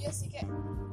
yes you can.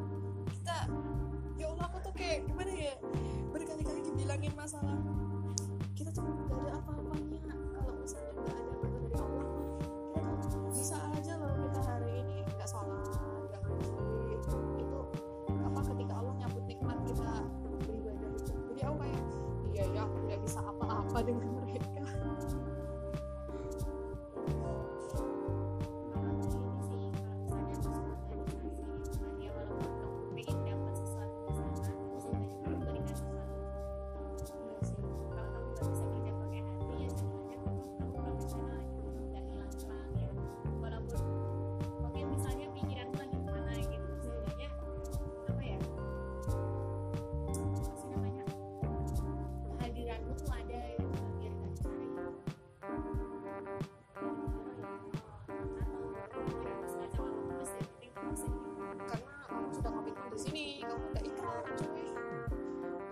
Karena kamu sudah komitmen di sini kamu udah ikhlas cuy.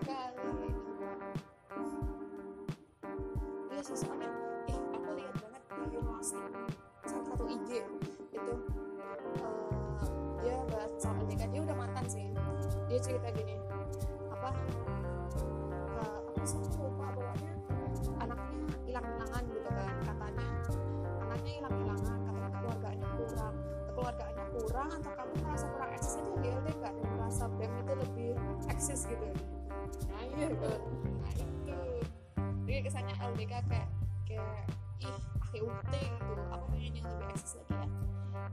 Kali iya sih soalnya ih aku lihat banget di last salah satu IG itu eh, dia bahas soal LDK dia udah mantan sih. Dia cerita gini apa eh, apa sih lupa pokoknya anaknya hilang-hilangan gitu kan katanya. Anaknya hilang-hilangan katanya keluarganya kurang keluarganya kurang atau kamu merasa iya itu jadi kesannya LDK kayak kayak ih akhir UT gitu. Aku pengen yang lebih eksis lagi ya.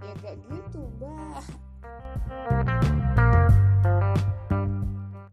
Ya gak gitu mbak